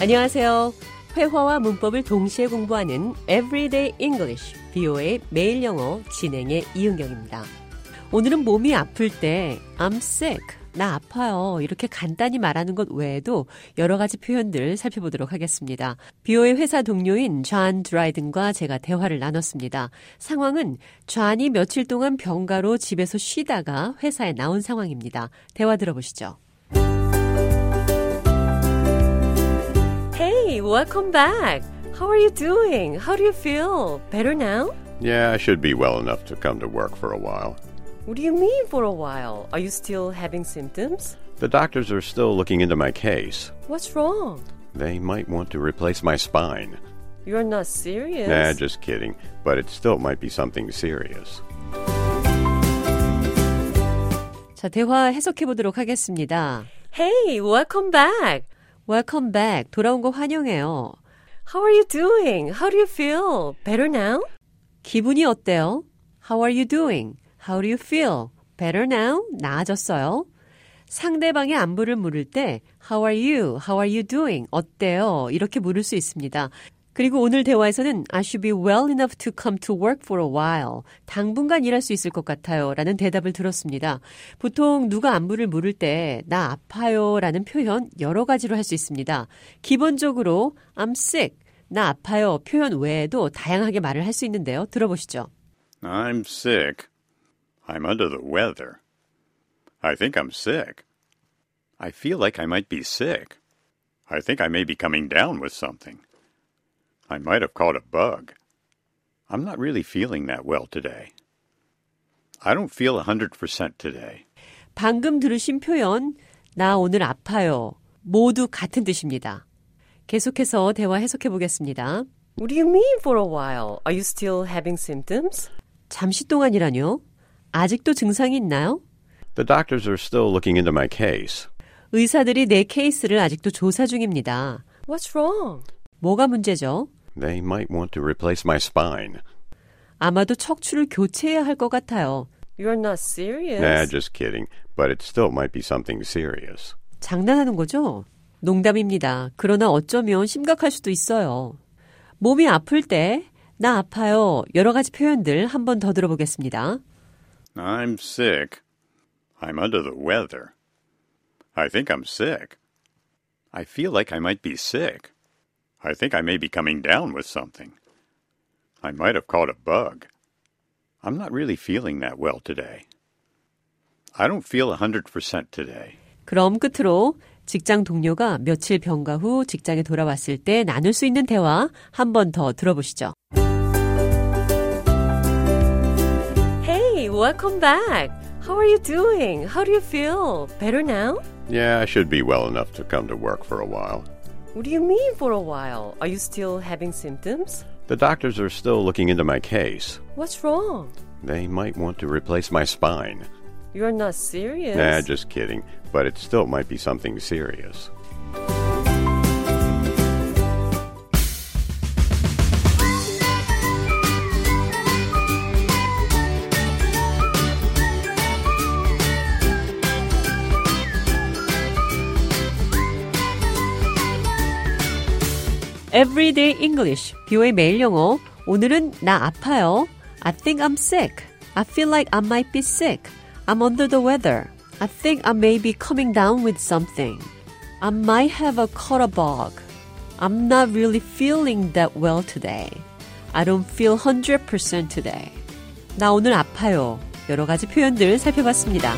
안녕하세요. 회화와 문법을 동시에 공부하는 Everyday English, BO의 매일 영어 진행의 이은경입니다. 오늘은 몸이 아플 때 I'm sick, 나 아파요. 이렇게 간단히 말하는 것 외에도 여러 가지 표현들 살펴보도록 하겠습니다. 비오의 회사 동료인 존 드라이든과 제가 대화를 나눴습니다. 상황은 존이 며칠 동안 병가로 집에서 쉬다가 회사에 나온 상황입니다. 대화 들어보시죠. welcome back. How are you doing? How do you feel? Better now? Yeah, I should be well enough to come to work for a while. What do you mean for a while? Are you still having symptoms? The doctors are still looking into my case. What's wrong? They might want to replace my spine. You're not serious. Nah, just kidding. But it still might be something serious. 자, 대화 해석해 보도록 하겠습니다. Hey, welcome back. Welcome back. 돌아온 거 환영해요. How are you doing? How do you feel? Better now? 기분이 어때요? How are you doing? How do you feel? Better now? 나아졌어요? 상대방의 안부를 물을 때 How are you? How are you doing? 어때요? 이렇게 물을 수 있습니다. 그리고 오늘 대화에서는 I should be well enough to come to work for a while. 당분간 일할 수 있을 것 같아요. 라는 대답을 들었습니다. 보통 누가 안부를 물을 때 나 아파요 라는 표현 여러 가지로 할 수 있습니다. 기본적으로 I'm sick. 나 아파요 표현 외에도 다양하게 말을 할 수 있는데요. 들어보시죠. I'm sick. I'm under the weather. I think I'm sick. I feel like I might be sick. I think I may be coming down with something. I might have caught a bug. I'm not really feeling that well today. I don't feel 100% today. 방금 들으신 표현 나 오늘 아파요. 모두 같은 뜻입니다. 계속해서 대화 해석해 보겠습니다. What do you mean for a while? Are you still having symptoms? 잠시 동안이라뇨? 아직도 증상이 있나요? The doctors are still looking into my case. 의사들이 내 케이스를 아직도 조사 중입니다. What's wrong? 뭐가 문제죠? They might want to replace my spine. 아마도 척추를 교체해야 할 것 같아요. You're not serious. Nah, just kidding. But it still might be something serious. 장난하는 거죠? 농담입니다. 그러나 어쩌면 심각할 수도 있어요. 몸이 아플 때, 나 아파요. 여러 가지 표현들 한 번 더 들어보겠습니다. I'm sick. I'm under the weather. I think I'm sick. I feel like I might be sick. I think I may be coming down with something. I might have caught a bug. I'm not really feeling that well today. I don't feel 100% today. 그럼 끝으로 직장 동료가 며칠 병가 후 직장에 돌아왔을 때 나눌 수 있는 대화 한 번 더 들어보시죠. Hey, welcome back. How are you doing? How do you feel? Better now? Yeah, I should be well enough to come to work for a while. What do you mean for a while? Are you still having symptoms? The doctors are still looking into my case. What's wrong? They might want to replace my spine. You're not serious. Nah, just kidding. But it still might be something serious. Everyday English, 비오의 매일 영어. 오늘은 나 아파요. I think I'm sick. I feel like I might be sick. I'm under the weather. I think I may be coming down with something. I might have a caught a bug. I'm not really feeling that well today. I don't feel 100% today. 나 오늘 아파요. 여러 가지 표현들 살펴봤습니다.